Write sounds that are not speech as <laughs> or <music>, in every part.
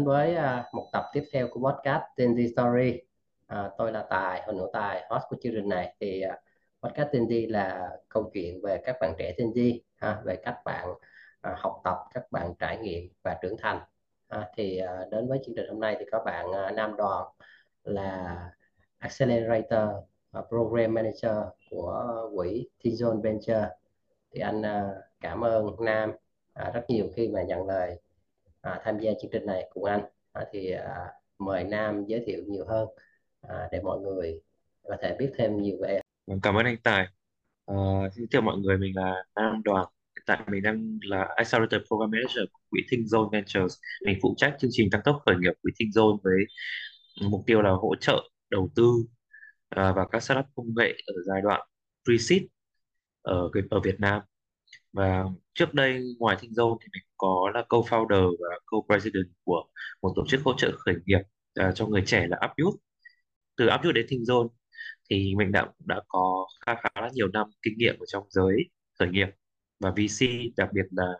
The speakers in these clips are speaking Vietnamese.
đến với à, một tập tiếp theo của podcast Gen Z Story. À, tôi là Tài, Hồ Hữu Tài, host của chương trình này. Thì à, podcast Gen Z là câu chuyện về các bạn trẻ Gen Z, ha, về các bạn à, học tập, các bạn trải nghiệm và trưởng thành. À, thì à, đến với chương trình hôm nay thì có bạn à, Nam Đoàn là Accelerator và Program Manager của quỹ T-Zone Venture. Thì anh à, cảm ơn Nam à, rất nhiều khi mà nhận lời à, tham gia chương trình này cùng anh à, thì à, mời Nam giới thiệu nhiều hơn à, để mọi người có thể biết thêm nhiều về em. Vâng, cảm ơn anh Tài. À, xin chào mọi người, mình là Nam Đoàn. Hiện tại mình đang là Accelerator Program Manager của quỹ Think Zone Ventures. Mình phụ trách chương trình tăng tốc khởi nghiệp quỹ Think Zone với mục tiêu là hỗ trợ đầu tư à, các startup công nghệ ở giai đoạn pre-seed ở ở Việt Nam. Và trước đây ngoài Thinh Dâu thì mình có là co-founder và co-president của một tổ chức hỗ trợ khởi nghiệp à, cho người trẻ là Upyouth. Từ Upyouth đến Thinh Dâu thì mình đã đã có khá khá là nhiều năm kinh nghiệm ở trong giới khởi nghiệp và VC đặc biệt là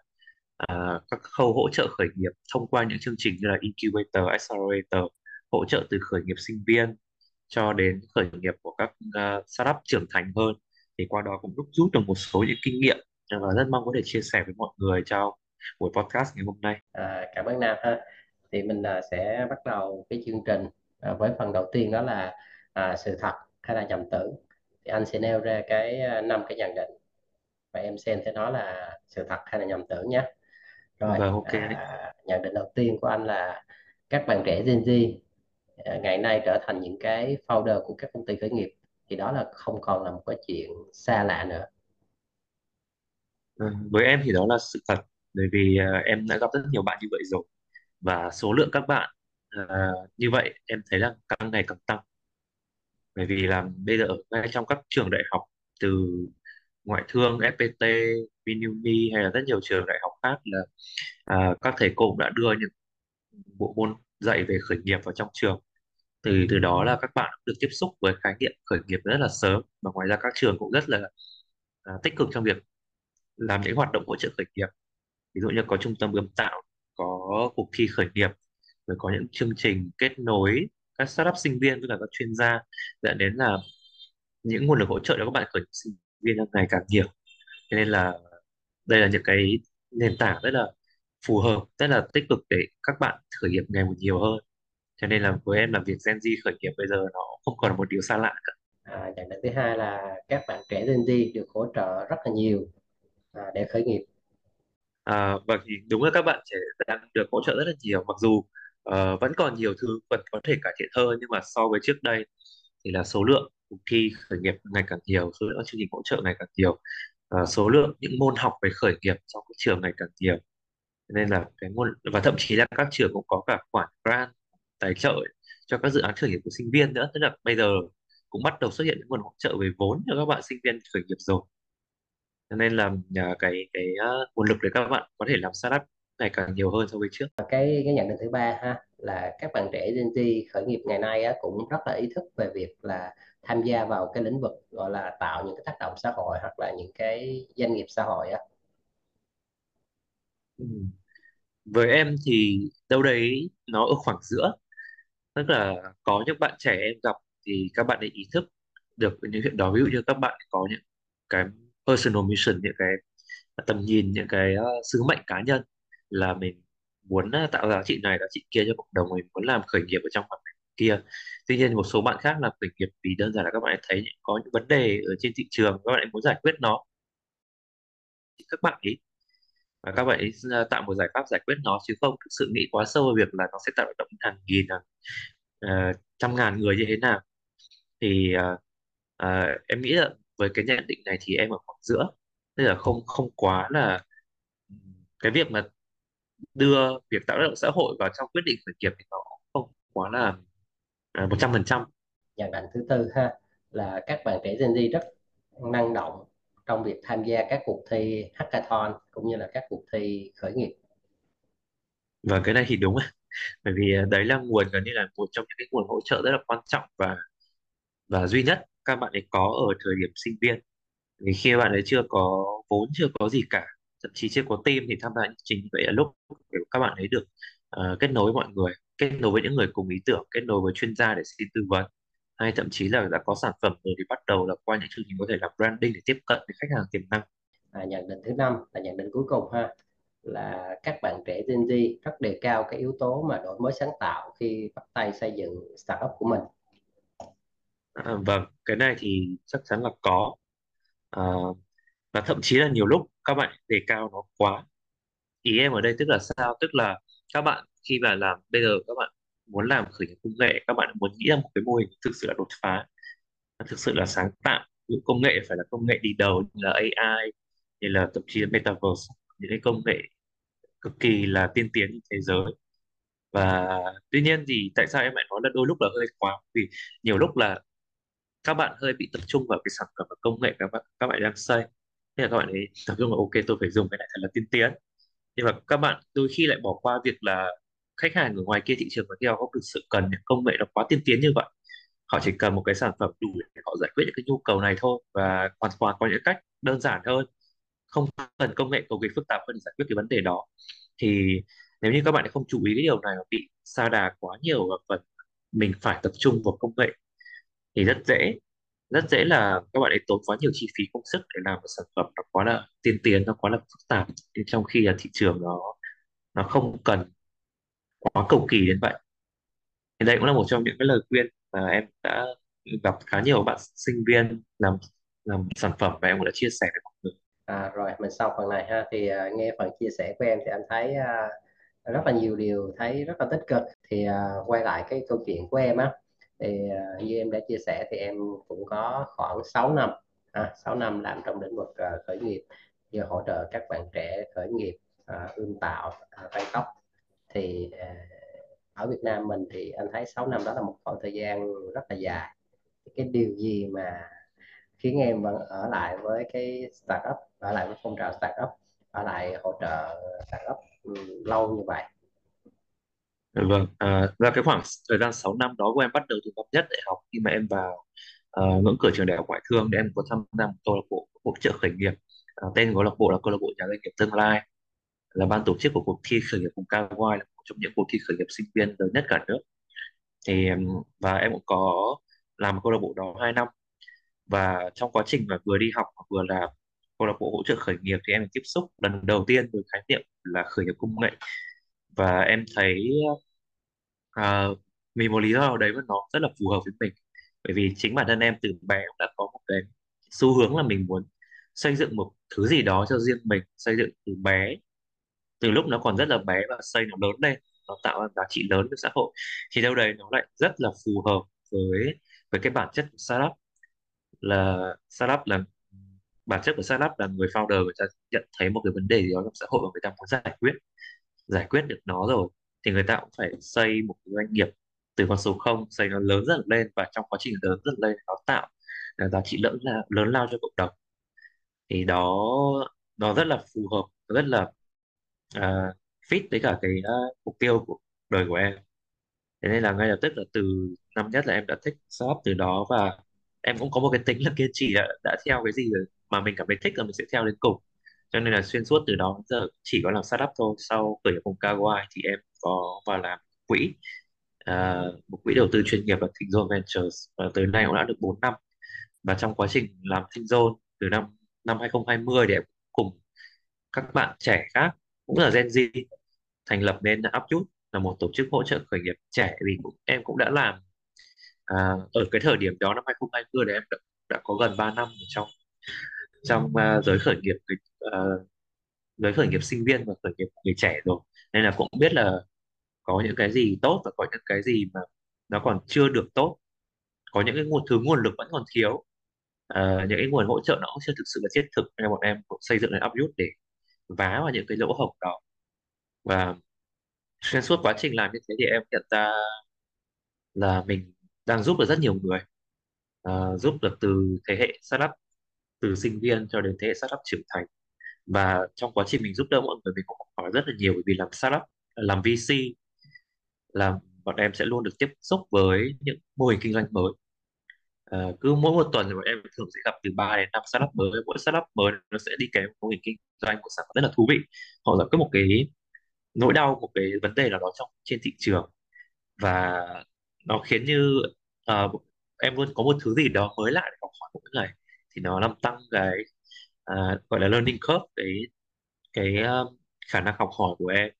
à, các khâu hỗ trợ khởi nghiệp thông qua những chương trình như là Incubator, Accelerator hỗ trợ từ khởi nghiệp sinh viên cho đến khởi nghiệp của các uh, startup trưởng thành hơn thì qua đó cũng đúc rút được một số những kinh nghiệm và rất mong có thể chia sẻ với mọi người trong buổi podcast ngày hôm nay. À, cảm ơn Nam ha. Thì mình à, sẽ bắt đầu cái chương trình à, với phần đầu tiên đó là à, sự thật hay là nhầm tưởng. Thì anh sẽ nêu ra cái à, năm cái nhận định và em xem sẽ nói là sự thật hay là nhầm tưởng nhé. Rồi, Vâng, ok. à, nhận định đầu tiên của anh là các bạn trẻ Gen Z à, ngày nay trở thành những cái founder của các công ty khởi nghiệp thì đó là không còn là một cái chuyện xa lạ nữa. Ừ, Với em thì đó là sự thật bởi vì à, em đã gặp rất nhiều bạn như vậy rồi và số lượng các bạn à, như vậy em thấy là càng ngày càng tăng. Bởi vì là bây giờ ở ngay trong các trường đại học từ ngoại thương FPT, Vinuni hay là rất nhiều trường đại học khác là à, các thầy cô cũng đã đưa những bộ môn dạy về khởi nghiệp vào trong trường. Từ từ đó là các bạn được tiếp xúc với khái niệm khởi nghiệp rất là sớm và ngoài ra các trường cũng rất là à, tích cực trong việc làm những hoạt động hỗ trợ khởi nghiệp. Ví dụ như có trung tâm ươm tạo có cuộc thi khởi nghiệp rồi có những chương trình kết nối các startup sinh viên với cả các chuyên gia dẫn đến là những nguồn lực hỗ trợ cho các bạn khởi nghiệp sinh viên đang ngày càng nhiều. Thế nên là đây là những cái nền tảng rất là phù hợp rất là tích cực để các bạn khởi nghiệp ngày một nhiều hơn. Cho nên là với em là việc Gen Z khởi nghiệp bây giờ nó không còn là một điều xa lạ cả. À, nhận định thứ hai là các bạn trẻ Gen Z được hỗ trợ rất là nhiều à, để khởi nghiệp. à, và thì đúng là các bạn trẻ đang được hỗ trợ rất là nhiều mặc dù uh, vẫn còn nhiều thứ vẫn có thể cải thiện hơn nhưng mà so với trước đây thì là số lượng cuộc thi khởi nghiệp ngày càng nhiều số lượng các chương trình hỗ trợ ngày càng nhiều uh, số lượng những môn học về khởi nghiệp trong các trường ngày càng nhiều. Nên là cái môn và thậm chí là các trường cũng có cả khoản grant tài trợ cho các dự án khởi nghiệp của sinh viên nữa. Tức là bây giờ cũng bắt đầu xuất hiện những nguồn hỗ trợ về vốn cho các bạn sinh viên khởi nghiệp rồi cho nên là à, cái cái à, nguồn lực để các bạn có thể làm startup ngày càng nhiều hơn so với trước cái cái nhận định thứ ba ha là các bạn trẻ Gen Z khởi nghiệp ngày nay á, cũng rất là ý thức về việc là tham gia vào cái lĩnh vực gọi là tạo những cái tác động xã hội hoặc là những cái doanh nghiệp xã hội á. ừ. với em thì đâu đấy nó ở khoảng giữa tức là có những bạn trẻ em gặp thì các bạn ấy ý thức được những chuyện đó ví dụ như các bạn có những cái personal mission những cái tầm nhìn những cái uh, sứ mệnh cá nhân là mình muốn uh, tạo giá trị này giá trị kia cho cộng đồng mình muốn làm khởi nghiệp ở trong hoàn cảnh kia. Tuy nhiên một số bạn khác làm khởi nghiệp vì đơn giản là các bạn thấy có những vấn đề ở trên thị trường các bạn muốn giải quyết nó. À, các bạn ấy và các bạn ấy tạo một giải pháp giải quyết nó chứ không thực sự nghĩ quá sâu vào việc là nó sẽ tạo động hàng nghìn hàng uh, trăm ngàn người như thế nào. Thì uh, uh, em nghĩ là với cái nhận định này thì em ở khoảng giữa tức là không không quá là ừm, cái việc mà đưa việc tạo tác động xã hội vào trong quyết định khởi nghiệp thì nó không quá là à, một trăm phần trăm Nhận định thứ tư ha là các bạn trẻ Gen Z rất năng động trong việc tham gia các cuộc thi hackathon cũng như là các cuộc thi khởi nghiệp. và cái này thì đúng bởi vì à, đấy là nguồn gần như là một trong những cái nguồn hỗ trợ rất là quan trọng và và duy nhất các bạn ấy có ở thời điểm sinh viên. Vì khi bạn ấy chưa có vốn chưa có gì cả thậm chí chưa có team thì tham gia những chương trình vậy là lúc các bạn ấy được uh, kết nối với mọi người kết nối với những người cùng ý tưởng kết nối với chuyên gia để xin tư vấn. Hay thậm chí là đã có sản phẩm rồi thì bắt đầu là qua những chương trình có thể làm branding để tiếp cận với khách hàng tiềm năng. À, nhận định thứ năm là nhận định cuối cùng ha là các bạn trẻ Gen Z rất đề cao cái yếu tố mà đổi mới sáng tạo khi bắt tay xây dựng startup của mình à, vâng cái này thì chắc chắn là có. À, và thậm chí là nhiều lúc các bạn đề cao nó quá. Ý em ở đây tức là sao? Tức là các bạn khi mà làm bây giờ các bạn muốn làm khởi nghiệp công nghệ các bạn muốn nghĩ ra một cái mô hình thực sự là đột phá. Thực sự là sáng tạo những công nghệ phải là công nghệ đi đầu như là AI như là thậm chí là metaverse những cái công nghệ cực kỳ là tiên tiến trên thế giới. Và tuy nhiên thì tại sao em lại nói là đôi lúc là hơi quá? Vì nhiều lúc là các bạn hơi bị tập trung vào cái sản phẩm và công nghệ các bạn các bạn đang xây. Thế là các bạn ấy tập trung vào, ok, tôi phải dùng cái này thật là tiên tiến. Nhưng mà các bạn đôi khi lại bỏ qua việc là khách hàng ở ngoài kia, thị trường và kia có thực sự cần những công nghệ nó quá tiên tiến như vậy. Họ chỉ cần một cái sản phẩm đủ để họ giải quyết những cái nhu cầu này thôi và hoàn toàn có những cách đơn giản hơn. Không cần công nghệ cầu kỳ phức tạp hơn để giải quyết cái vấn đề đó. Thì nếu như các bạn không chú ý cái điều này mà bị sa đà quá nhiều và phần mình phải tập trung vào công nghệ thì rất dễ. Rất dễ là các bạn ấy tốn quá nhiều chi phí công sức để làm một sản phẩm nó quá là tiên tiến nó quá là phức tạp. Trong khi là thị trường nó nó không cần quá cầu kỳ đến vậy. Thì đây cũng là một trong những cái lời khuyên mà em đã gặp khá nhiều bạn sinh viên làm làm sản phẩm và em cũng đã chia sẻ với mọi người. À, rồi mình xong phần này ha thì uh, nghe phần chia sẻ của em thì anh thấy uh, rất là nhiều điều thấy rất là tích cực. Thì uh, quay lại cái câu chuyện của em á thì uh, như em đã chia sẻ thì em cũng có khoảng 6 năm à, 6 năm làm trong lĩnh vực uh, khởi nghiệp như hỗ trợ các bạn trẻ khởi nghiệp à, ươm tạo à, tăng tốc. Thì uh, ở Việt Nam mình thì anh thấy 6 năm đó là một khoảng thời gian rất là dài. Cái điều gì mà khiến em vẫn ở lại với cái startup ở lại với phong trào startup ở lại hỗ trợ startup lâu như vậy? Vâng, à, ra cái khoảng thời gian 6 năm đó của em bắt đầu từ năm nhất đại học khi mà em vào à, ngưỡng cửa trường đại học ngoại thương để em có tham gia một câu lạc bộ hỗ trợ khởi nghiệp à, tên câu lạc bộ là câu lạc bộ nhà doanh nghiệp tương lai. Là ban tổ chức của cuộc thi khởi nghiệp vùng cao Hawaii là một trong những cuộc thi khởi nghiệp sinh viên lớn nhất cả nước. Thì và em cũng có làm câu lạc bộ đó 2 năm. Và trong quá trình mà vừa đi học và vừa làm câu lạc bộ hỗ trợ khởi nghiệp thì em tiếp xúc lần đầu tiên với khái niệm là khởi nghiệp công nghệ và em thấy ờ, à, vì một lý do nào đấy mà nó rất là phù hợp với mình. Bởi vì chính bản thân em từ bé cũng đã có một cái xu hướng là mình muốn xây dựng một thứ gì đó cho riêng mình xây dựng từ bé. Từ lúc nó còn rất là bé và xây nó lớn lên nó tạo ra giá trị lớn cho xã hội thì đâu đấy nó lại rất là phù hợp với với cái bản chất của startup. Là startup là bản chất của startup là người founder người ta nhận thấy một cái vấn đề gì đó trong xã hội và người ta muốn giải quyết giải quyết được nó rồi thì người ta cũng phải xây một cái doanh nghiệp từ con số không xây nó lớn dần lên và trong quá trình lớn dần lên nó tạo là giá trị lớn là lớn lao cho cộng đồng. Thì đó nó rất là phù hợp rất là uh, fit với cả cái uh, mục tiêu của đời của em. Thế nên là ngay lập tức là từ năm nhất là em đã thích startup từ đó và em cũng có một cái tính là kiên trì đã, đã theo cái gì rồi mà mình cảm thấy thích là mình sẽ theo đến cùng cho nên là xuyên suốt từ đó đến giờ chỉ có làm startup thôi. Sau khởi nghiệp cùng Kawai thì em có vào làm quỹ uh, một quỹ đầu tư chuyên nghiệp là ThinkZone Ventures. Và tới nay cũng đã được 4 năm. Và trong quá trình làm ThinkZone từ năm năm 2020 để cùng các bạn trẻ khác cũng là Gen Z thành lập nên Upyut là một tổ chức hỗ trợ khởi nghiệp trẻ. Vì cũng, em cũng đã làm uh, ở cái thời điểm đó năm 2020 để em đã, đã có gần 3 năm ở trong trong uh, giới khởi nghiệp uh, giới khởi nghiệp sinh viên và khởi nghiệp người trẻ rồi. Nên là cũng biết là có những cái gì tốt và có những cái gì mà nó còn chưa được tốt. Có những cái nguồn thứ nguồn lực vẫn còn thiếu. Uh, những cái nguồn hỗ trợ nó cũng chưa thực sự là thiết thực. Nên bọn em cũng xây dựng lên Upyut để vá vào những cái lỗ hổng đó. Và xuyên suốt quá trình làm như thế thì em nhận ra là mình đang giúp được rất nhiều người. Uh, giúp được từ thế hệ startup từ sinh viên cho đến thế hệ startup trưởng thành. Và trong quá trình mình giúp đỡ mọi người mình cũng học hỏi rất là nhiều bởi vì làm startup làm VC làm bọn em sẽ luôn được tiếp xúc với những mô hình kinh doanh mới. À, cứ mỗi một tuần thì bọn em thường sẽ gặp từ 3 đến 5 startup mới. Mỗi startup mới nó sẽ đi kèm một mô hình kinh doanh của sản phẩm rất là thú vị. Họ giải quyết một cái nỗi đau một cái vấn đề nào đó trong trên thị trường. Và nó khiến như uh, em luôn có một thứ gì đó mới lạ để học hỏi mỗi ngày thì nó làm tăng cái à, gọi là learning curve cái cái um, khả năng học hỏi của em.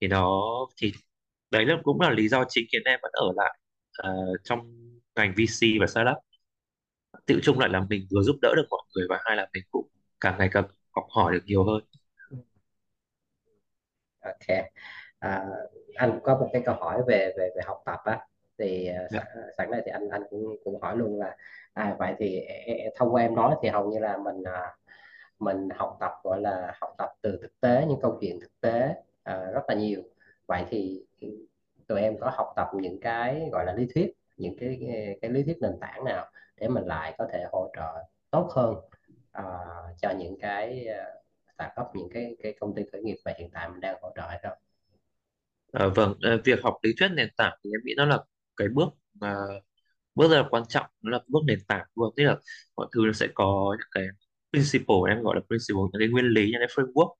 Thì nó thì đấy là cũng là lý do chính khiến em vẫn ở lại uh, trong ngành VC và startup. Tự chung lại là mình vừa giúp đỡ được mọi người và hai là mình cũng càng ngày càng học hỏi được nhiều hơn. Ok. À, anh có một cái câu hỏi về về về học tập á thì à, Dạ. sẵn, sẵn đây thì anh anh cũng cũng hỏi luôn là à, vậy thì thông qua em nói thì hầu như là mình à, mình học tập gọi là học tập từ thực tế những câu chuyện thực tế à, rất là nhiều vậy thì tụi em có học tập những cái gọi là lý thuyết những cái cái lý thuyết nền tảng nào để mình lại có thể hỗ trợ tốt hơn à, cho những cái à, startup những cái cái công ty khởi nghiệp mà hiện tại mình đang hỗ trợ hay không Ờ, vâng ờ, việc học lý thuyết nền tảng thì em nghĩ nó là cái bước mà bước rất là quan trọng đó là bước nền tảng luôn. Tức là mọi thứ nó sẽ có những cái principle em gọi là principle những cái nguyên lý những cái framework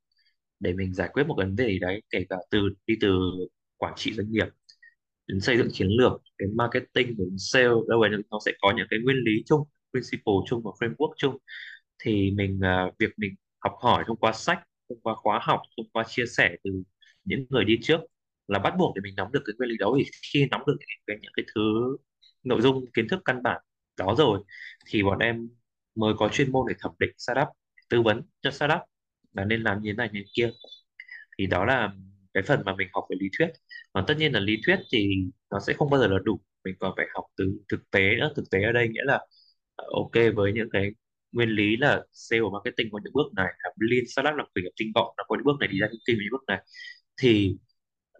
để mình giải quyết một vấn đề gì đấy kể cả từ đi từ quản trị doanh nghiệp đến xây dựng chiến lược đến marketing đến sale đâu ấy nó sẽ có những cái nguyên lý chung principle chung và framework chung. Thì mình uh, việc mình học hỏi thông qua sách thông qua khóa học thông qua chia sẻ từ những người đi trước là bắt buộc để mình nắm được cái nguyên lý đó. Thì khi nắm được những cái, những cái thứ nội dung kiến thức căn bản đó rồi thì bọn em mới có chuyên môn để thẩm định startup tư vấn cho startup là nên làm như thế này như thế kia. Thì đó là cái phần mà mình học về lý thuyết. Còn tất nhiên là lý thuyết thì nó sẽ không bao giờ là đủ. Mình còn phải học từ thực tế nữa. Thực tế ở đây nghĩa là ờ, ok với những cái nguyên lý là sale marketing có những bước này làm lean startup làm khởi nghiệp tinh gọn nó có những bước này đi ra kinh những bước này. Thì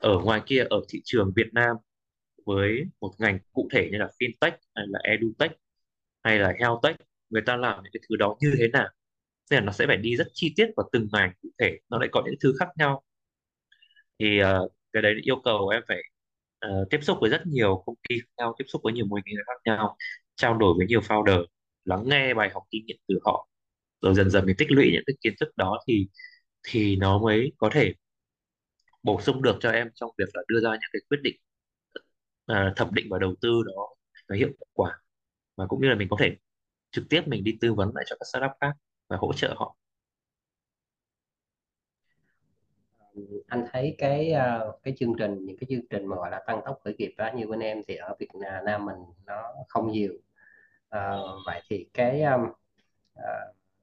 ở ngoài kia ở thị trường Việt Nam với một ngành cụ thể như là fintech hay là edutech hay là healthtech người ta làm những cái thứ đó như thế nào? Nên là nó sẽ phải đi rất chi tiết vào từng ngành cụ thể nó lại có những thứ khác nhau. Thì uh, cái đấy yêu cầu em phải uh, tiếp xúc với rất nhiều công ty khác nhau tiếp xúc với nhiều mô hình khác nhau trao đổi với nhiều founder lắng nghe bài học kinh nghiệm từ họ. Rồi dần dần mình tích lũy những cái kiến thức đó thì thì nó mới có thể bổ sung được cho em trong việc là đưa ra những cái quyết định à, thẩm định và đầu tư đó nó hiệu quả. Và cũng như là mình có thể trực tiếp mình đi tư vấn lại cho các startup khác và hỗ trợ họ. Anh thấy cái à, cái chương trình những cái chương trình mà gọi là tăng tốc khởi nghiệp đó như bên em thì ở Việt Nam mình nó không nhiều. À, vậy thì cái um,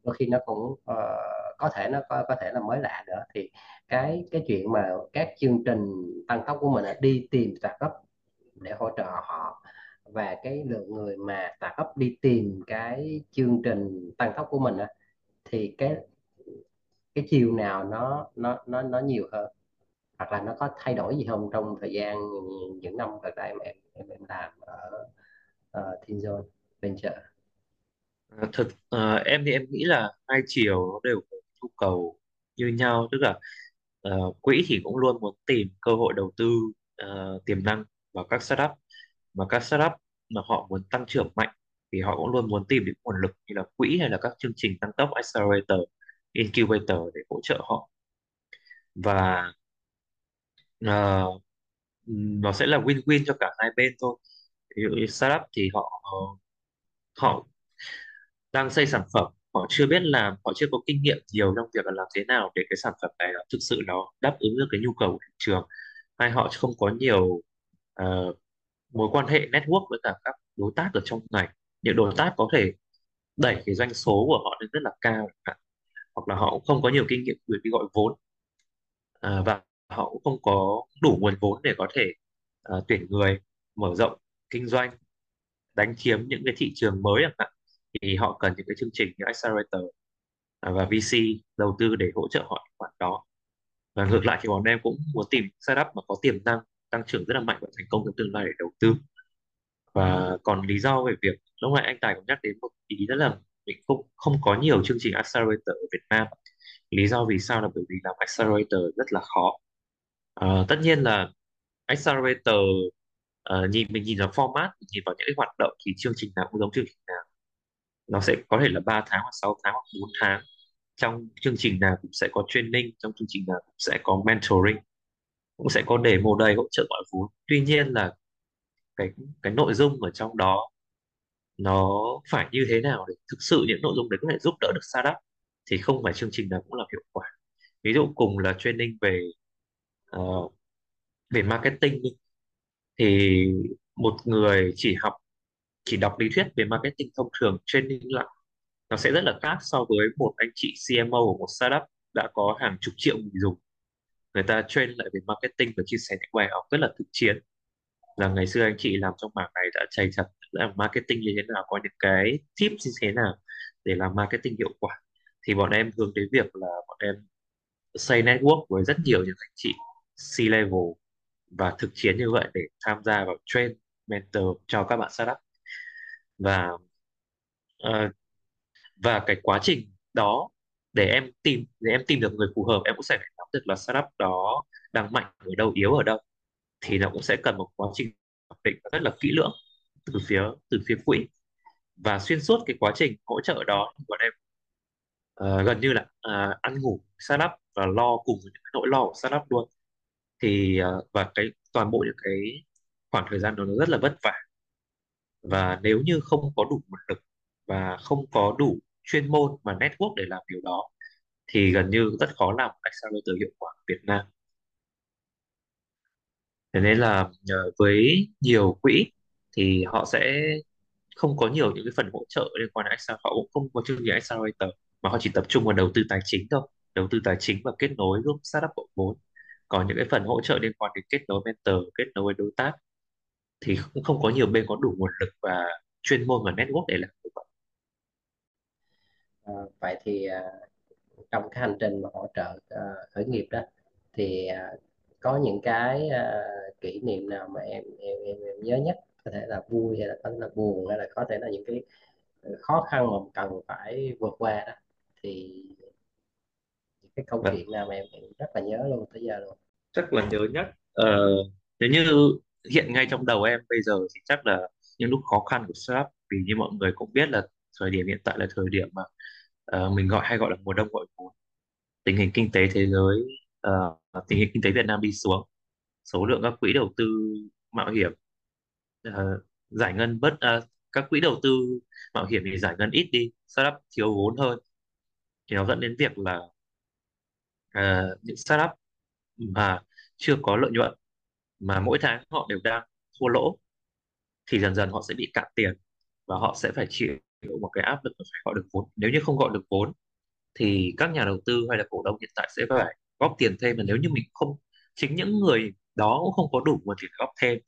đôi khi nó cũng uh, có thể nó có có thể là mới lạ nữa. Thì cái cái chuyện mà các chương trình tăng tốc của mình là đi tìm startup để hỗ trợ họ và cái lượng người mà startup đi tìm cái chương trình tăng tốc của mình á, thì cái cái chiều nào nó nó nó nó nhiều hơn? Hoặc là nó có thay đổi gì không trong thời gian những năm gần đây mà em em, em làm ở uh, Thiên Zone Venture? À, ờ, thực à, em thì em nghĩ là hai chiều nó đều có nhu cầu như nhau. Tức là ờ, quỹ thì cũng luôn muốn tìm cơ hội đầu tư ờ, tiềm năng vào các startup. Mà các startup mà họ muốn tăng trưởng mạnh thì họ cũng luôn muốn tìm những nguồn lực như là quỹ hay là các chương trình tăng tốc accelerator incubator để hỗ trợ họ. Và ờ, nó sẽ là win-win cho cả hai bên thôi. Ví dụ như startup thì họ họ đang xây sản phẩm họ chưa biết làm họ chưa có kinh nghiệm nhiều trong việc là làm thế nào để cái sản phẩm này nó thực sự nó đáp ứng được cái nhu cầu của thị trường hay họ không có nhiều uh, mối quan hệ network với cả các đối tác ở trong ngành. Những đối tác có thể đẩy cái doanh số của họ lên rất là cao hoặc là họ cũng không có nhiều kinh nghiệm về đi gọi vốn. À, và họ cũng không có đủ nguồn vốn để có thể à, tuyển người mở rộng kinh doanh đánh chiếm những cái thị trường mới chẳng hạn thì họ cần những cái chương trình như Accelerator à, và VC đầu tư để hỗ trợ họ khoản đó. Và ngược lại thì bọn em cũng muốn tìm startup mà có tiềm năng tăng trưởng rất là mạnh và thành công trong tương lai để đầu tư. Và còn lý do về việc lúc nãy anh Tài cũng nhắc đến một ý đó là mình không không có nhiều chương trình Accelerator ở Việt Nam. Lý do vì sao là bởi vì làm Accelerator rất là khó. À, tất nhiên là Accelerator à, nhìn mình nhìn vào format nhìn vào những cái hoạt động thì chương trình nào cũng giống chương trình nào nó sẽ có thể là 3 tháng hoặc 6 tháng hoặc 4 tháng. Trong chương trình nào cũng sẽ có training trong chương trình nào cũng sẽ có mentoring cũng sẽ có để mô đầy hỗ trợ gọi vốn tuy nhiên là cái cái nội dung ở trong đó nó phải như thế nào để thực sự những nội dung đấy có thể giúp đỡ được startup thì không phải chương trình nào cũng làm hiệu quả. Ví dụ cùng là training về uh, về marketing đi thì một người chỉ học chỉ đọc lý thuyết về marketing thông thường training lại nó sẽ rất là khác so với một anh chị CMO của một startup đã có hàng chục triệu người dùng. Người ta train lại về marketing và chia sẻ những bài học rất là thực chiến. Là ngày xưa anh chị làm trong mảng này đã chạy chặt làm marketing như thế nào, có những cái tips như thế nào để làm marketing hiệu quả. Thì bọn em hướng đến việc là bọn em xây network với rất nhiều những anh chị C-level và thực chiến như vậy để tham gia vào train, mentor cho các bạn startup và uh, và cái quá trình đó để em tìm để em tìm được người phù hợp em cũng sẽ phải nắm được là startup đó đang mạnh ở đâu yếu ở đâu. Thì nó cũng sẽ cần một quá trình hoạch định rất là kỹ lưỡng từ phía từ phía quỹ. Và xuyên suốt cái quá trình hỗ trợ đó bọn em uh, gần như là uh, ăn ngủ startup và lo cùng với những cái nỗi lo của startup luôn. Thì uh, và cái toàn bộ những cái khoảng thời gian đó nó rất là vất vả và nếu như không có đủ nguồn lực và không có đủ chuyên môn và network để làm điều đó, thì gần như rất khó làm một accelerator hiệu quả ở Việt Nam. Thế nên là ờ, với nhiều quỹ thì họ sẽ không có nhiều những cái phần hỗ trợ liên quan đến accelerator họ cũng không có chương trình Accelerator, mà họ chỉ tập trung vào đầu tư tài chính thôi. Đầu tư tài chính và kết nối giúp startup cộng vốn còn những cái phần hỗ trợ liên quan đến kết nối mentor, kết nối với đối tác thì cũng không có nhiều bên có đủ nguồn lực và chuyên môn và network để làm như vậy. À, vậy thì à, trong cái hành trình mà hỗ trợ à, khởi nghiệp đó thì à, có những cái à, kỷ niệm nào mà em em em, em nhớ nhất? Có thể là vui hay là có thể là buồn hay là có thể là những cái khó khăn mà cần phải vượt qua đó. Thì những cái câu và chuyện nào mà em, em rất là nhớ luôn tới giờ luôn. Chắc là nhớ nhất ờ, nếu như hiện ngay trong đầu em bây giờ thì chắc là những lúc khó khăn của startup vì như mọi người cũng biết là thời điểm hiện tại là thời điểm mà uh, mình gọi hay gọi là mùa đông gọi vốn tình hình kinh tế thế giới uh, tình hình kinh tế Việt Nam đi xuống số lượng các quỹ đầu tư mạo hiểm uh, giải ngân bất uh, các quỹ đầu tư mạo hiểm thì giải ngân ít đi startup thiếu vốn hơn. Thì nó dẫn đến việc là uh, những startup mà chưa có lợi nhuận mà mỗi tháng họ đều đang thua lỗ thì dần dần họ sẽ bị cạn tiền và họ sẽ phải chịu một cái áp lực là phải gọi được vốn. Nếu như không gọi được vốn thì các nhà đầu tư hay là cổ đông hiện tại sẽ phải góp tiền thêm mà nếu như mình không chính những người đó cũng không có đủ nguồn tiền góp thêm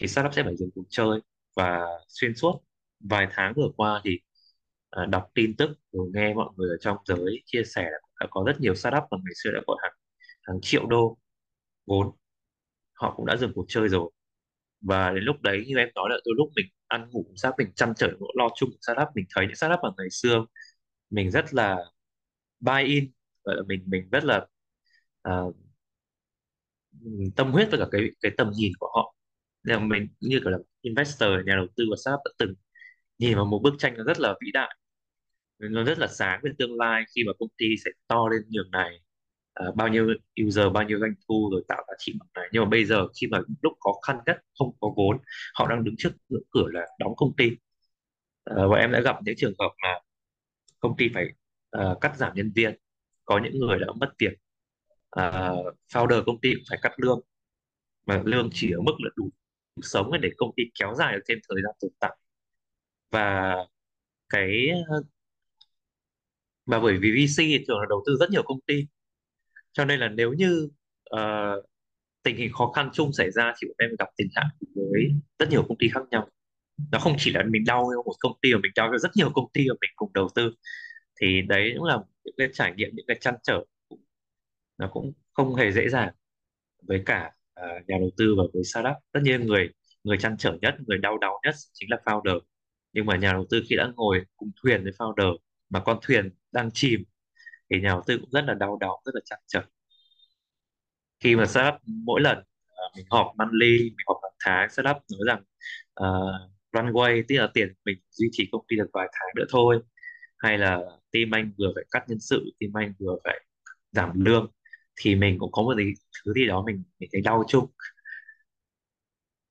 thì startup sẽ phải dừng cuộc chơi và xuyên suốt. Vài tháng vừa qua thì à, đọc tin tức rồi nghe mọi người ở trong giới chia sẻ là đã có rất nhiều startup mà ngày xưa đã có hàng hàng triệu đô vốn họ cũng đã dừng cuộc chơi rồi. Và đến lúc đấy như em nói là đôi lúc mình ăn ngủ sao mình chăn trở nỗi lo chung của startup. Mình thấy những startup ở ngày xưa mình rất là buy in gọi là mình mình rất là uh, tâm huyết với cả cái cái tầm nhìn của họ. Nên là mình cũng như kiểu là investor nhà đầu tư và startup đã từng nhìn vào một bức tranh nó rất là vĩ đại nó rất là sáng về tương lai khi mà công ty sẽ to lên nhường này uh, bao nhiêu user bao nhiêu doanh thu rồi tạo giá trị bằng này. Nhưng mà bây giờ khi mà lúc khó khăn nhất không có vốn họ đang đứng trước ngưỡng cửa là đóng công ty. Uh, và em đã gặp những trường hợp mà công ty phải uh, cắt giảm nhân viên có những người đã mất tiền uh, founder công ty cũng phải cắt lương mà lương chỉ ở mức là đủ sống để công ty kéo dài được thêm thời gian tồn tại. Và cái mà bởi vì VC thì thường là đầu tư rất nhiều công ty cho nên là nếu như uh, tình hình khó khăn chung xảy ra thì bọn em gặp tình trạng với rất nhiều công ty khác nhau. Nó không chỉ là mình đau cho một công ty mà mình đau cho rất nhiều công ty mà mình cùng đầu tư. Thì đấy cũng là những cái trải nghiệm những cái trăn trở nó cũng không hề dễ dàng với cả uh, nhà đầu tư và với startup. Tất nhiên người người trăn trở nhất người đau đáu nhất chính là founder. Nhưng mà nhà đầu tư khi đã ngồi cùng thuyền với founder mà con thuyền đang chìm thì nhà đầu tư cũng rất là đau đớn rất là trăn trở. Khi mà setup mỗi lần uh, mình họp monthly mình họp hàng tháng setup nói rằng uh, runway tức là tiền mình duy trì công ty được vài tháng nữa thôi. Hay là team anh vừa phải cắt nhân sự team anh vừa phải giảm lương thì mình cũng có một cái thứ gì đó mình mình thấy đau chung.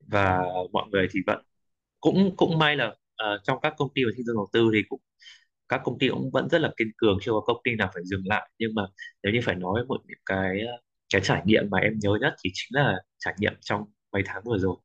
Và mọi người thì vẫn cũng cũng may là uh, trong các công ty và thị trường đầu tư thì cũng các công ty cũng vẫn rất là kiên cường chưa có công ty nào phải dừng lại. Nhưng mà nếu như phải nói một những cái cái trải nghiệm mà em nhớ nhất thì chính là trải nghiệm trong mấy tháng vừa rồi.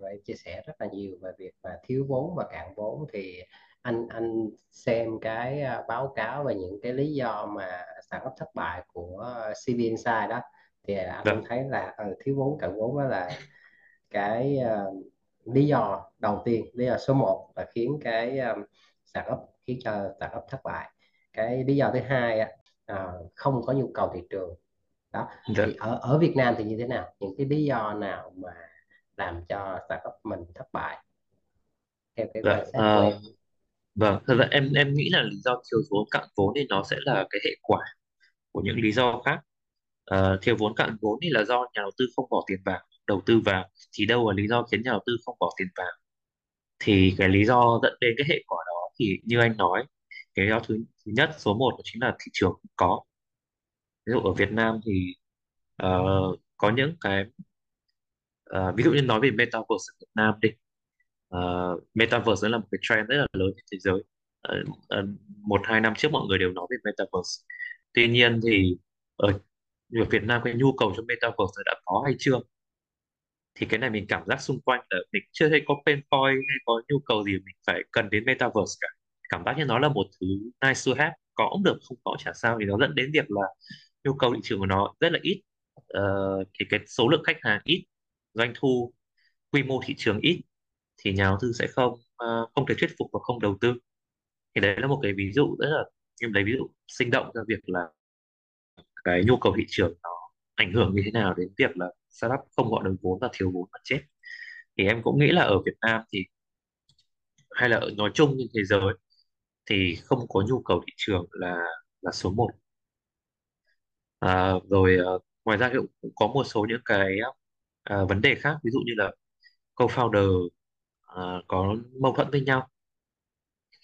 Vậy chia sẻ rất là nhiều về việc mà thiếu vốn và cạn vốn. Thì anh anh xem cái à, báo cáo về những cái lý do mà startup thất bại của CB Insight đó thì anh vâng. thấy là ừ, thiếu vốn cạn vốn đó là cái uh, lý do đầu tiên lý do số 1 là khiến cái um, startup khiến cho startup thất bại. Cái lý do thứ hai uh, không có nhu cầu thị trường. Đó dạ. thì ở ở Việt Nam thì như thế nào? Những cái lý do nào mà làm cho startup mình thất bại? Theo cái dạ của em. Ờ, vâng thật ra em em nghĩ là lý do thiếu vốn cạn vốn thì nó sẽ là cái hệ quả của những lý do khác. Ờ, thiếu vốn cạn vốn thì là do nhà đầu tư không bỏ tiền vào đầu tư vào thì đâu là lý do khiến nhà đầu tư không bỏ tiền vào thì cái lý do dẫn đến cái hệ quả đó thì như anh nói cái lý do thứ, thứ nhất số một đó chính là thị trường không có. Ví dụ ở Việt Nam thì uh, có những cái uh, ví dụ như nói về metaverse ở Việt Nam đi. Uh, metaverse là một cái trend rất là lớn trên thế giới. Uh, một hai năm trước mọi người đều nói về metaverse. Tuy nhiên thì ở, ở Việt Nam cái nhu cầu cho metaverse đã có hay chưa? Thì cái này mình cảm giác xung quanh là mình chưa thấy có pain point hay có nhu cầu gì mình phải cần đến metaverse cả. Cảm giác như nó là một thứ nice to have có cũng được không có chả sao thì nó dẫn đến việc là nhu cầu thị trường của nó rất là ít. Uh, thì cái số lượng khách hàng ít doanh thu quy mô thị trường ít thì nhà đầu tư sẽ không uh, không thể thuyết phục và không đầu tư. Thì đấy là một cái ví dụ rất là em lấy ví dụ sinh động cho việc là cái nhu cầu thị trường nó ảnh hưởng như thế nào đến việc là startup không gọi được vốn và thiếu vốn mà chết. Thì em cũng nghĩ là ở Việt Nam thì hay là ở nói chung trên thế giới thì không có nhu cầu thị trường là là số một. À, rồi uh, ngoài ra cũng cũng có một số những cái uh, vấn đề khác. Ví dụ như là co-founder uh, có mâu thuẫn với nhau.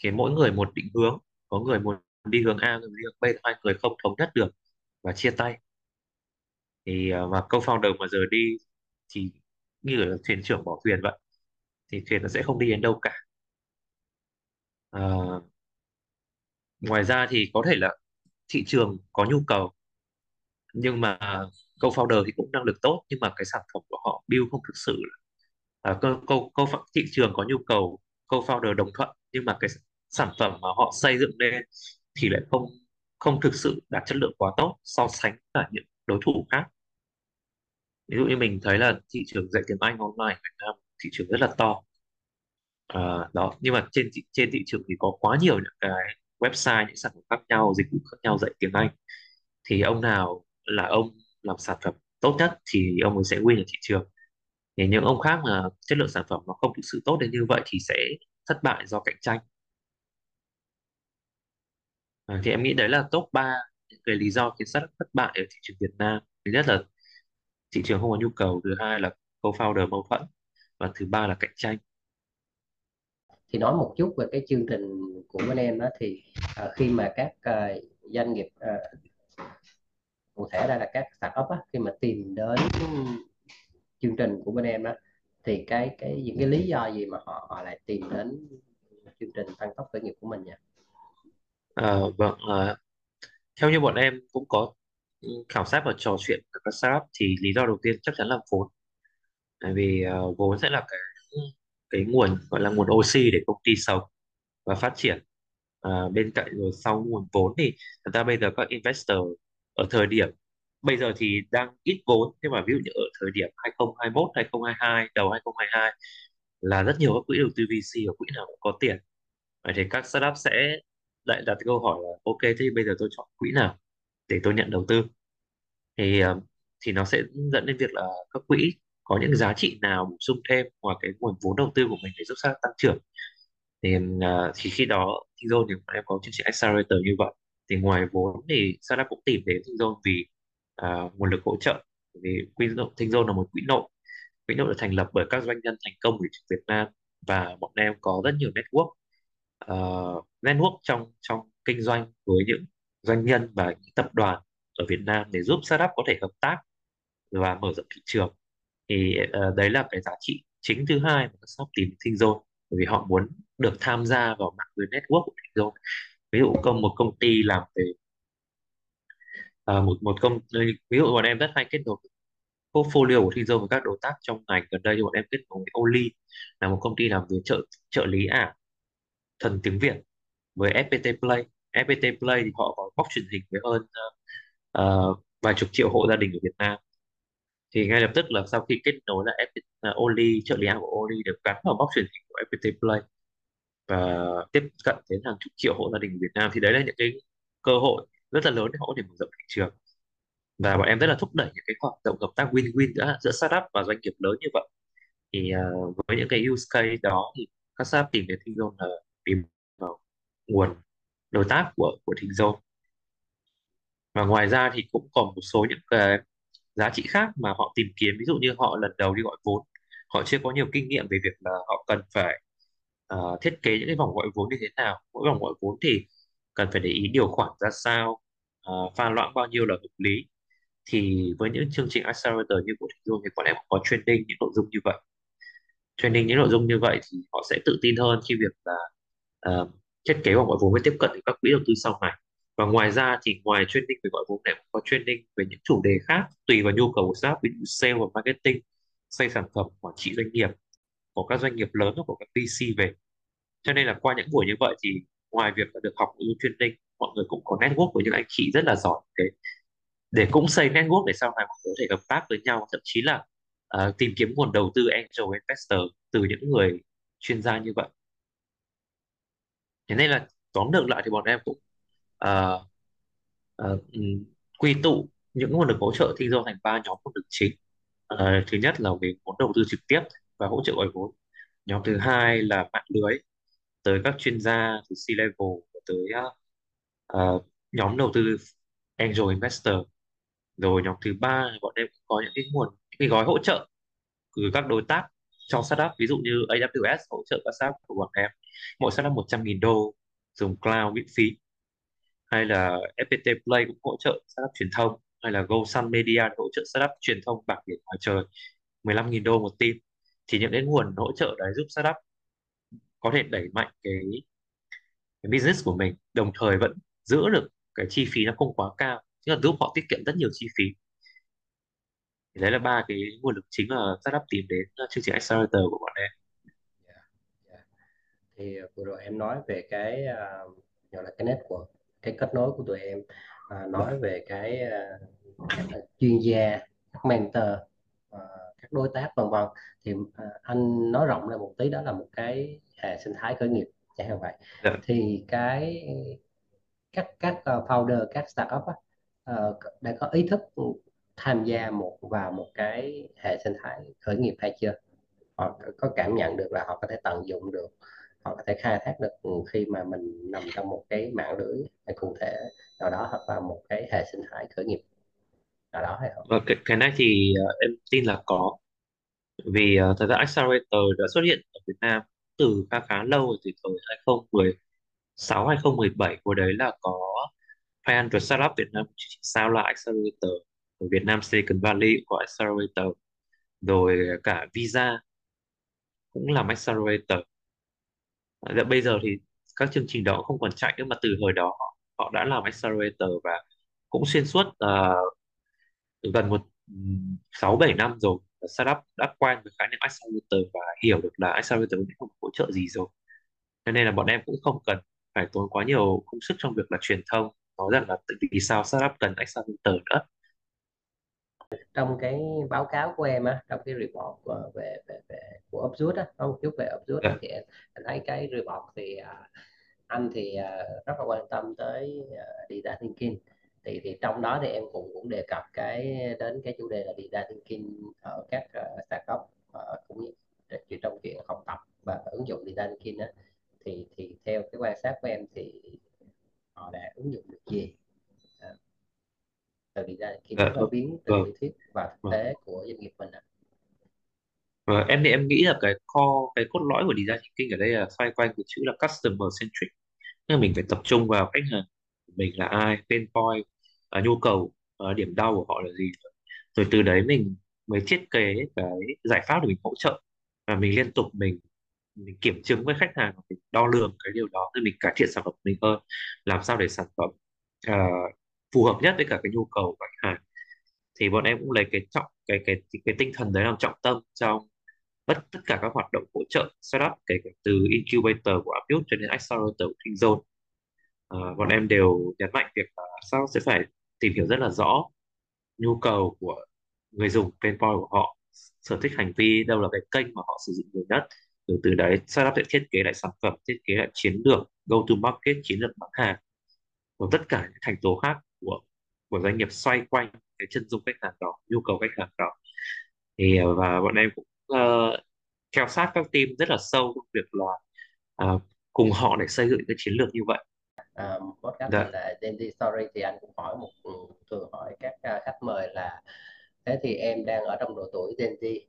Khiến mỗi người một định hướng có người một đi hướng A người đi hướng B hai người không thống nhất được và chia tay thì ờ, và mà co-founder mà giờ đi thì như là thuyền trưởng bỏ thuyền vậy thì thuyền nó sẽ không đi đến đâu cả. Ờ, ngoài ra thì có thể là thị trường có nhu cầu nhưng mà co-founder thì cũng năng lực tốt nhưng mà cái sản phẩm của họ build không thực sự. Là câu co, co, co, thị trường có nhu cầu co-founder đồng thuận nhưng mà cái sản phẩm mà họ xây dựng lên thì lại không không thực sự đạt chất lượng quá tốt so sánh cả những đối thủ khác. Ví dụ như mình thấy là thị trường dạy tiếng Anh online Việt Nam thị trường rất là to. À, đó nhưng mà trên thị- trên thị trường thì có quá nhiều những cái website những sản phẩm khác nhau dịch vụ khác nhau dạy tiếng Anh. Thì ông nào là ông làm sản phẩm tốt nhất thì ông ấy sẽ win ở thị trường. Thì những ông khác mà chất lượng sản phẩm nó không thực sự tốt đến như vậy thì sẽ thất bại do cạnh tranh. À, thì em nghĩ đấy là top 3 những cái lý do khiến startup thất bại ở thị trường Việt Nam thứ nhất là thị trường không có nhu cầu thứ hai là co-founder mâu thuẫn và thứ ba là cạnh tranh thì nói một chút về cái chương trình của bên em đó thì uh, khi mà các uh, doanh nghiệp uh, cụ thể đây là các startup á, khi mà tìm đến chương trình của bên em đó thì cái cái những cái lý do gì mà họ họ lại tìm đến chương trình tăng tốc khởi nghiệp của mình nhỉ? à, vâng à, theo như bọn em cũng có ừ, khảo sát và trò chuyện với các startup thì lý do đầu tiên chắc chắn là vốn. Tại vì ờ, vốn sẽ là cái cái nguồn gọi là nguồn oxy để công ty sống và phát triển. À, bên cạnh rồi sau nguồn vốn thì thật ra bây giờ các investor ở thời điểm bây giờ thì đang ít vốn nhưng mà ví dụ như ở thời điểm 2021 2022 đầu 2022 là rất nhiều các quỹ đầu tư VC và quỹ nào cũng có tiền. Vậy thì các startup sẽ lại đặt câu hỏi là ok thế bây giờ tôi chọn quỹ nào để tôi nhận đầu tư? Thì ờ, thì nó sẽ dẫn đến việc là các quỹ có những giá trị nào bổ sung thêm ngoài cái nguồn vốn đầu tư của mình để giúp sao tăng trưởng? Thì ờ, thì khi đó Thingzone thì bọn em có chương trình accelerator như vậy. Thì ngoài vốn thì startup cũng tìm đến Thingzone vì uh, nguồn lực hỗ trợ. Vì quỹ Thingzone là một quỹ nội. Quỹ nội được thành lập bởi các doanh nhân thành công của Việt Nam và bọn em có rất nhiều network. Ờ, uh, network trong trong kinh doanh với những doanh nhân và những tập đoàn ở Việt Nam để giúp startup có thể hợp tác và mở rộng thị trường. Thì uh, đấy là cái giá trị chính thứ hai mà các startup tìm Finzone bởi vì họ muốn được tham gia vào mạng lưới network của Thinh Zone ví dụ công một công ty làm về uh, một một công ví dụ bọn em rất hay kết nối portfolio của Thinh Finzone với các đối tác trong ngành. Gần đây thì bọn em kết nối với Oli là một công ty làm về trợ trợ lý ảo thần tiếng Việt với FPT Play. FPT Play thì họ có box truyền hình với hơn uh, vài chục triệu hộ gia đình ở Việt Nam. Thì ngay lập tức là sau khi kết nối là FPT, uh, ờ, Oli trợ lý ảo của Oli được gắn vào box truyền hình của FPT Play và tiếp cận đến hàng chục triệu hộ gia đình Việt Nam. Thì đấy là những cái cơ hội rất là lớn để họ có thể mở rộng thị trường. Và bọn em rất là thúc đẩy những cái hoạt động hợp tác win-win giữa giữa startup và doanh nghiệp lớn như vậy. Thì uh, với những cái use case đó thì các startup tìm đến Thingzone là tìm vào nguồn đối tác của của thịnh dầu và ngoài ra thì cũng còn một số những cái giá trị khác mà họ tìm kiếm. Ví dụ như họ lần đầu đi gọi vốn. Họ chưa có nhiều kinh nghiệm về việc là họ cần phải uh, thiết kế những cái vòng gọi vốn như thế nào. Mỗi vòng gọi vốn thì cần phải để ý điều khoản ra sao uh, pha loãng bao nhiêu là hợp lý. Thì với những chương trình accelerator như của Thịnh Dương thì bọn em có training những nội dung như vậy. Training những nội dung như vậy thì họ sẽ tự tin hơn khi việc là ờ, thiết kế và gọi vốn với tiếp cận các quỹ đầu tư sau này. Và ngoài ra thì ngoài training về gọi vốn này cũng có training về những chủ đề khác tùy vào nhu cầu của startup ví dụ sale và marketing xây sản phẩm quản trị doanh nghiệp của các doanh nghiệp lớn của các VC về. Cho nên là qua những buổi như vậy thì ngoài việc là được học những training mọi người cũng có network với những anh chị rất là giỏi thế để cũng xây network để sau này mọi người có thể hợp tác với nhau. Thậm chí là uh, tìm kiếm nguồn đầu tư angel investor từ những người chuyên gia như vậy thế nên là tóm được lại thì bọn em cũng uh, uh, quy tụ những nguồn lực hỗ trợ thi đua thành ba nhóm nguồn lực chính. Uh, thứ nhất là về vốn đầu tư trực tiếp và hỗ trợ gọi vốn. Nhóm thứ hai là mạng lưới tới các chuyên gia từ C-level tới uh, nhóm đầu tư angel investor. Rồi nhóm thứ ba bọn em cũng có những cái nguồn những cái gói hỗ trợ từ các đối tác trong startup ví dụ như AWS hỗ trợ các startup của bọn em mỗi startup 100.000 đô dùng cloud miễn phí. Hay là FPT Play cũng hỗ trợ startup truyền thông hay là GoSun Media hỗ trợ startup truyền thông bảng biển ngoài trời 15.000 đô một team. Thì những cái nguồn hỗ trợ đấy giúp startup có thể đẩy mạnh cái, cái business của mình đồng thời vẫn giữ được cái chi phí nó không quá cao tức là giúp họ tiết kiệm rất nhiều chi phí. Thì đấy là ba cái nguồn lực chính mà startup tìm đến chương trình Accelerator của bọn em thì uh, vừa rồi em nói về cái gọi là cái network cái kết nối của tụi em à, nói về cái uh, chuyên gia các mentor uh, các đối tác vân vân. Thì uh, anh nói rộng ra một tí đó là một cái hệ sinh thái khởi nghiệp chẳng hạn vậy. Dạ. Thì cái các các founder các startup á, uh, đã có ý thức tham gia một vào một cái hệ sinh thái khởi nghiệp hay chưa? Họ có cảm nhận được là họ có thể tận dụng được họ có thể khai thác được khi mà mình nằm trong một cái mạng lưới cụ thể nào đó hoặc là một cái hệ sinh thái khởi nghiệp nào đó hay không? Và cái, cái này thì uh, em tin là có. Vì uh, thật ra Accelerator đã xuất hiện ở Việt Nam từ khá khá lâu rồi từ thời 2016 2017 hồi đấy là có 500 startup Việt Nam sao là Accelerator. Ở Việt Nam Silicon Valley cũng có Accelerator. Rồi cả Visa cũng làm Accelerator bây giờ thì các chương trình đó không còn chạy nữa mà từ hồi đó họ, họ đã làm Accelerator và cũng xuyên suốt uh, gần một sáu bảy năm rồi. Startup đã quen với khái niệm accelerator và hiểu được là accelerator cũng không hỗ trợ gì rồi. Cho nên là bọn em cũng không cần phải tốn quá nhiều công sức trong việc là truyền thông. Nói rằng là tại vì sao startup cần accelerator nữa? Trong cái báo cáo của em á trong cái report của, về, về, về của Upshoot á một chút về á Dạ, thì em em thấy cái report thì à, anh thì à, rất là quan tâm tới à, design thinking. Thì thì trong đó thì em cũng cũng đề cập cái đến cái chủ đề là design thinking ở các uh, startup uh, cũng như trong chuyện học tập và ứng dụng design thinking á. Thì thì theo cái quan sát của em thì họ đã ứng dụng được gì tại vì design thinking dạ, rất là vâng, biến từ vâng, lý thuyết và thực vâng. tế của doanh nghiệp mình ạ. Và em thì em nghĩ là cái core cái cốt lõi của design thinking ở đây là xoay quanh cái chữ là customer centric nhưng mà mình phải tập trung vào khách hàng mình là ai pain point à, nhu cầu à, điểm đau của họ là gì rồi từ đấy mình mới thiết kế cái giải pháp để mình hỗ trợ và mình liên tục mình mình kiểm chứng với khách hàng mình đo lường cái điều đó để mình cải thiện sản phẩm của mình hơn làm sao để sản phẩm à, phù hợp nhất với cả cái nhu cầu của khách hàng. Thì bọn em cũng lấy cái trọng cái cái cái, cái tinh thần đấy làm trọng tâm trong tất tất cả các hoạt động hỗ trợ startup kể cả từ incubator của Appius cho đến accelerator của KingZone à, ờ, bọn em đều nhấn mạnh việc là sao sẽ phải tìm hiểu rất là rõ nhu cầu của người dùng pain point của họ sở thích hành vi đâu là cái kênh mà họ sử dụng nhiều nhất. Từ từ đấy startup sẽ thiết kế lại sản phẩm thiết kế lại chiến lược go to market chiến lược bán hàng và tất cả những thành tố khác của của doanh nghiệp xoay quanh cái chân dung khách hàng đó nhu cầu khách hàng đó thì ờ, và bọn em cũng uh, theo sát các team rất là sâu trong việc là uh, cùng họ để xây dựng cái chiến lược như vậy à, podcast Dạ. là Gen Z Story thì anh cũng hỏi một ừ, thường hỏi các uh, khách mời là thế thì em đang ở trong độ tuổi Gen Z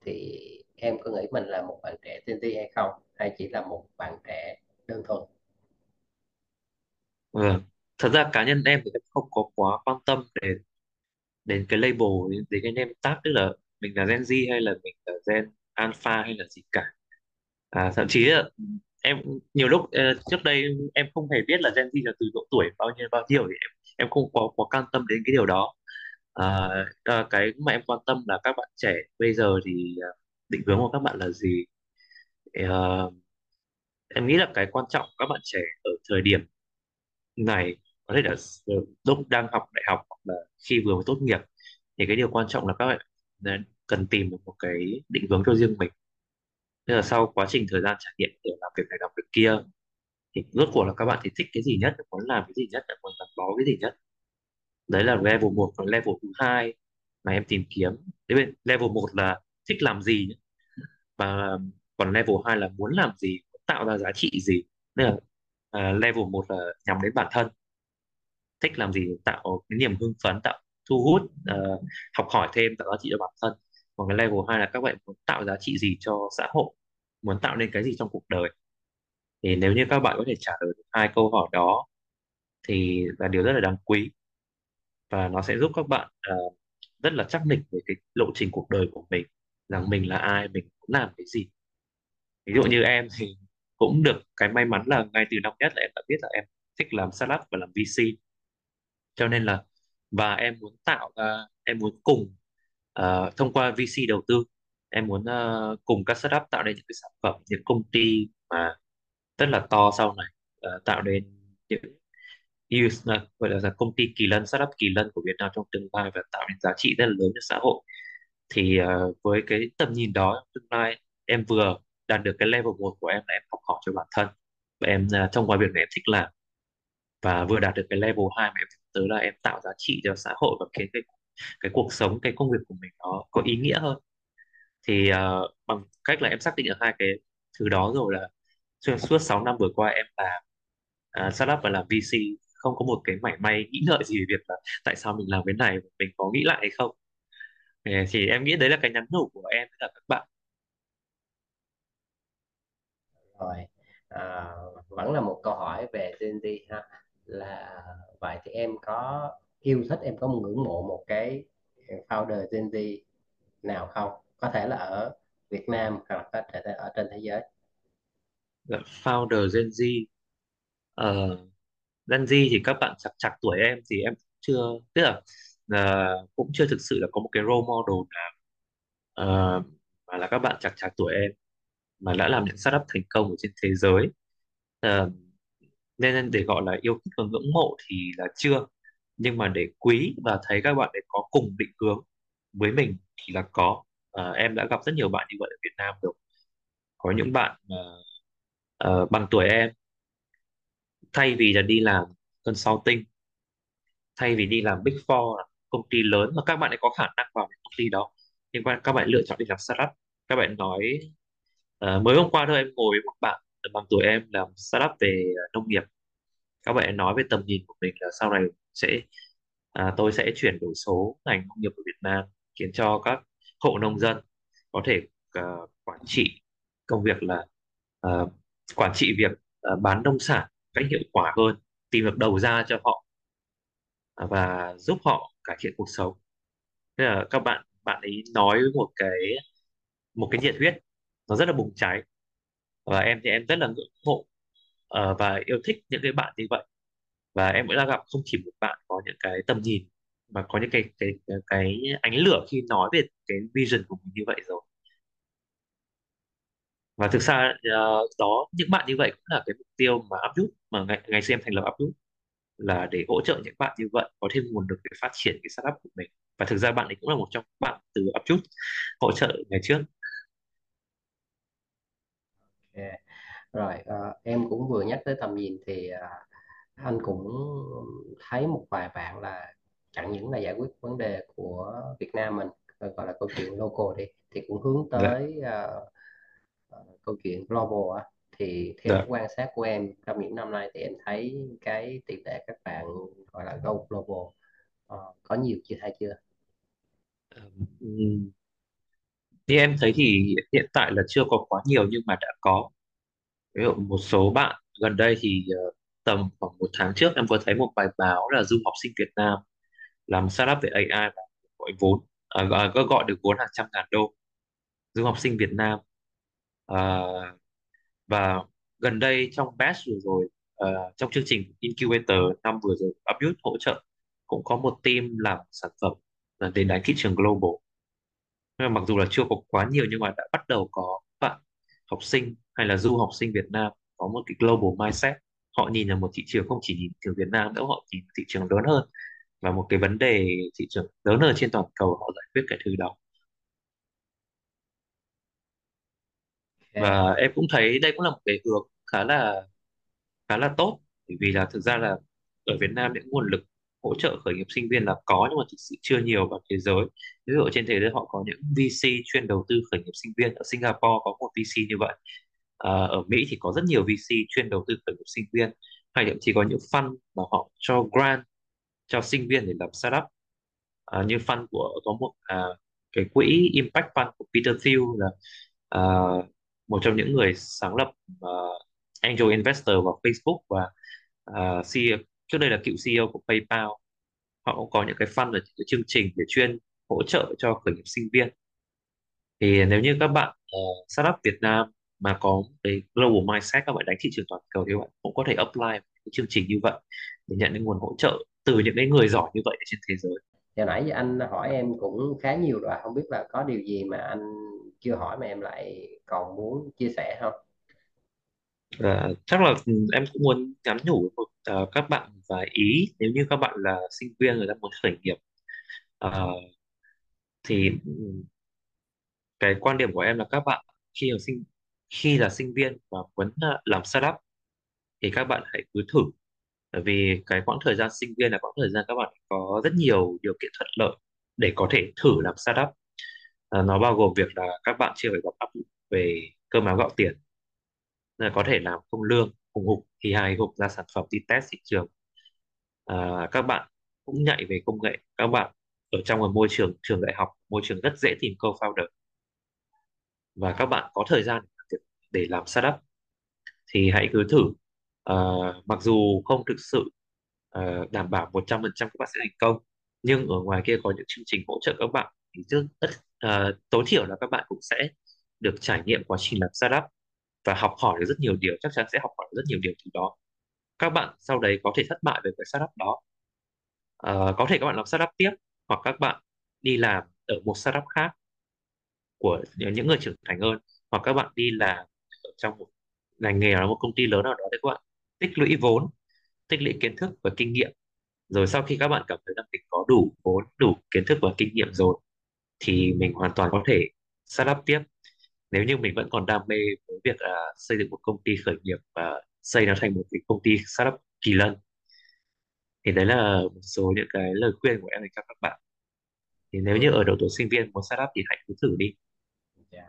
thì em có nghĩ mình là một bạn trẻ Gen Z hay không hay chỉ là một bạn trẻ đơn thuần Vâng. Thật ra cá nhân em thì em không có quá quan tâm đến đến cái label đến, đến cái name tag tức là mình là Gen Z hay là mình là Gen Alpha hay là gì cả. À, thậm chí là em nhiều lúc ờ, trước đây em không hề biết là Gen Z là từ độ tuổi bao nhiêu bao nhiêu thì em em không có có quan tâm đến cái điều đó. À, à, cái mà em quan tâm là các bạn trẻ bây giờ thì ờ, định hướng của các bạn là gì? Ờ, em nghĩ là cái quan trọng của các bạn trẻ ở thời điểm này có thể là lúc đang học đại học hoặc là khi vừa mới tốt nghiệp thì cái điều quan trọng là các bạn nên cần tìm được một cái định hướng cho riêng mình. Tức là sau quá trình thời gian trải nghiệm để làm việc này làm việc kia thì rốt cuộc là các bạn thì thích cái gì nhất muốn làm cái gì nhất muốn gắn bó cái gì nhất? Đấy là level một còn level thứ hai mà em tìm kiếm. Đấy bên level một là thích làm gì và còn level 2 là muốn làm gì tạo ra giá trị gì? Nên là uh, level một là nhắm đến bản thân thích làm gì tạo cái niềm hưng phấn tạo thu hút uh, học hỏi thêm tạo giá trị cho bản thân. Còn cái level hai là các bạn muốn tạo giá trị gì cho xã hội muốn tạo nên cái gì trong cuộc đời. Thì nếu như các bạn có thể trả lời được hai câu hỏi đó thì là điều rất là đáng quý. Và nó sẽ giúp các bạn uh, rất là chắc nịch về cái lộ trình cuộc đời của mình rằng mình là ai mình muốn làm cái gì. Ví dụ như em thì cũng được cái may mắn là ngay từ năm nhất là em đã biết là em thích làm startup và làm VC cho nên là và em muốn tạo ra em muốn cùng uh, thông qua VC đầu tư em muốn uh, cùng các startup tạo nên những cái sản phẩm những công ty mà rất là to sau này uh, tạo nên những use uh, gọi là, là công ty kỳ lân startup kỳ lân của Việt Nam trong tương lai và tạo nên giá trị rất là lớn cho xã hội. Thì uh, với cái tầm nhìn đó trong tương lai em vừa đạt được cái level một của em là em học hỏi cho bản thân. Và em uh, thông qua việc này em thích làm và vừa đạt được cái level 2 mà em tới là em tạo giá trị cho xã hội và khiến cái cái cuộc sống cái công việc của mình nó có ý nghĩa hơn. Thì uh, bằng cách là em xác định được hai cái thứ đó rồi là xuyên suốt 6 năm vừa qua em làm uh, startup và làm VC không có một cái mảy may nghĩ ngợi gì về việc là tại sao mình làm cái này mình có nghĩ lại hay không. Thì em nghĩ đấy là cái nhắn nhủ của em với cả các bạn. Rồi à, vẫn là một câu hỏi về Gen Z ha là vậy thì em có yêu thích em có ngưỡng mộ một cái founder Gen Z nào không? Có thể là ở Việt Nam hoặc là có thể là ở trên thế giới. Founder Gen Z. Uh, Gen Z thì các bạn chặt chặt tuổi em thì em chưa tức là uh, cũng chưa thực sự là có một cái role model nào uh, mà là các bạn chặt chặt tuổi em mà đã làm những startup thành công ở trên thế giới. Uh, nên để gọi là yêu thích và ngưỡng mộ thì là chưa. Nhưng mà để quý và thấy các bạn ấy có cùng định hướng với mình thì là có. À, em đã gặp rất nhiều bạn như vậy ở Việt Nam rồi. Có những bạn mà ờ, bằng tuổi em thay vì là đi làm consulting thay vì đi làm Big Four công ty lớn mà các bạn ấy có khả năng vào những công ty đó. Nhưng mà các bạn lựa chọn đi làm startup. Các bạn nói uh, mới hôm qua thôi em ngồi với một bạn bằng tuổi em làm startup về ờ, nông nghiệp. Các bạn nói về tầm nhìn của mình là sau này sẽ à, tôi sẽ chuyển đổi số ngành nông nghiệp của Việt Nam khiến cho các hộ nông dân có thể ờ, quản trị công việc là ờ, quản trị việc ờ, bán nông sản cách hiệu quả hơn tìm được đầu ra cho họ à, và giúp họ cải thiện cuộc sống. Thế là các bạn bạn ấy nói với một cái một cái nhiệt huyết nó rất là bùng cháy và em thì em rất là ngưỡng mộ uh, và yêu thích những cái bạn như vậy. Và em cũng đã gặp không chỉ một bạn có những cái tầm nhìn mà có những cái cái cái, cái ánh lửa khi nói về cái vision của mình như vậy rồi. Và thực ra uh, đó những bạn như vậy cũng là cái mục tiêu mà Upload mà ngày, ngày xưa em thành lập Upload là để hỗ trợ những bạn như vậy có thêm nguồn lực để phát triển cái startup của mình. Và thực ra bạn ấy cũng là một trong bạn từ Upload hỗ trợ ngày trước. Ok. Rồi ờ, em cũng vừa nhắc tới tầm nhìn thì ờ, anh cũng thấy một vài bạn là chẳng những là giải quyết vấn đề của Việt Nam mình ờ, gọi là câu chuyện local đi thì cũng hướng dạ. tới ờ, ờ, câu chuyện global á. Thì theo dạ. quan sát của em trong những năm nay thì em thấy cái tỷ lệ các bạn gọi là go global ờ, có nhiều chưa hay chưa? Ừm, như em thấy thì hiện tại là chưa có quá nhiều nhưng mà đã có. Ví dụ một số bạn gần đây thì ờ, tầm khoảng một tháng trước em có thấy một bài báo là du học sinh Việt Nam làm startup về AI và gọi vốn à, gọi, gọi được vốn hàng trăm ngàn đô. Du học sinh Việt Nam. À, và gần đây trong batch vừa rồi à, trong chương trình incubator năm vừa rồi Upbuild hỗ trợ cũng có một team làm sản phẩm là để đánh thị trường global mặc dù là chưa có quá nhiều nhưng mà đã bắt đầu có bạn học sinh hay là du học sinh Việt Nam có một cái global mindset. Họ nhìn là một thị trường không chỉ nhìn thị trường Việt Nam nữa họ nhìn thị trường lớn hơn. Và một cái vấn đề thị trường lớn hơn trên toàn cầu họ giải quyết cái thứ đó. Và em cũng thấy đây cũng là một cái hướng khá là khá là tốt. Bởi vì là thực ra là ở Việt Nam những nguồn lực hỗ trợ khởi nghiệp sinh viên là có nhưng mà thực sự chưa nhiều vào thế giới. Ví dụ ở trên thế giới họ có những VC chuyên đầu tư khởi nghiệp sinh viên. Ở Singapore có một VC như vậy. À, ở Mỹ thì có rất nhiều VC chuyên đầu tư khởi nghiệp sinh viên. Hay thậm chí có những fund mà họ cho grant cho sinh viên để làm startup. À, như fund của có một à, cái quỹ Impact Fund của Peter Thiel là à, một trong những người sáng lập uh, angel investor vào Facebook và uh, CEO, trước đây là cựu CEO của PayPal. Họ cũng có những cái fund và những cái chương trình để chuyên hỗ trợ cho khởi nghiệp sinh viên. Thì nếu như các bạn uh, startup Việt Nam mà có cái global mindset các bạn đánh thị trường toàn cầu thì các bạn cũng có thể apply cái chương trình như vậy để nhận những nguồn hỗ trợ từ những cái người giỏi như vậy ở trên thế giới. Giờ nãy giờ anh hỏi em cũng khá nhiều rồi, không biết là có điều gì mà anh chưa hỏi mà em lại còn muốn chia sẻ không? Và chắc là em cũng muốn nhắn nhủ một, uh, các bạn vài ý nếu như các bạn là sinh viên người ta muốn khởi nghiệp. Uh, thì cái quan điểm của em là các bạn khi là sinh khi là sinh viên và muốn làm startup thì các bạn hãy cứ thử. Bởi vì cái quãng thời gian sinh viên là quãng thời gian các bạn có rất nhiều điều kiện thuận lợi để có thể thử làm startup. Ờ, nó bao gồm việc là các bạn chưa phải gặp áp lực về cơm áo gạo tiền là có thể làm không lương hùng hục thì hài hục ra sản phẩm đi test thị trường. À, các bạn cũng nhạy về công nghệ. Các bạn ở trong một môi trường trường đại học môi trường rất dễ tìm co-founder. Và các bạn có thời gian để làm startup thì hãy cứ thử. À, mặc dù không thực sự à, đảm bảo 100% các bạn sẽ thành công nhưng ở ngoài kia có những chương trình hỗ trợ các bạn. Thì rất, rất à, tối thiểu là các bạn cũng sẽ được trải nghiệm quá trình làm startup và học hỏi được rất nhiều điều chắc chắn sẽ học hỏi được rất nhiều điều từ đó. Các bạn sau đấy có thể thất bại về cái startup đó. Ờ, có thể các bạn làm startup tiếp hoặc các bạn đi làm ở một startup khác của những người trưởng thành hơn hoặc các bạn đi làm ở trong một ngành nghề ở một công ty lớn nào đó để các bạn tích lũy vốn tích lũy kiến thức và kinh nghiệm. Rồi sau khi các bạn cảm thấy rằng mình có đủ vốn đủ kiến thức và kinh nghiệm rồi thì mình hoàn toàn có thể start up tiếp nếu như mình vẫn còn đam mê với việc là xây dựng một công ty khởi nghiệp và xây nó thành một cái công ty startup kỳ lân thì đấy là một số những cái lời khuyên của em dành cho các bạn thì nếu như ở độ tuổi sinh viên muốn start up thì hãy cứ thử đi Dạ.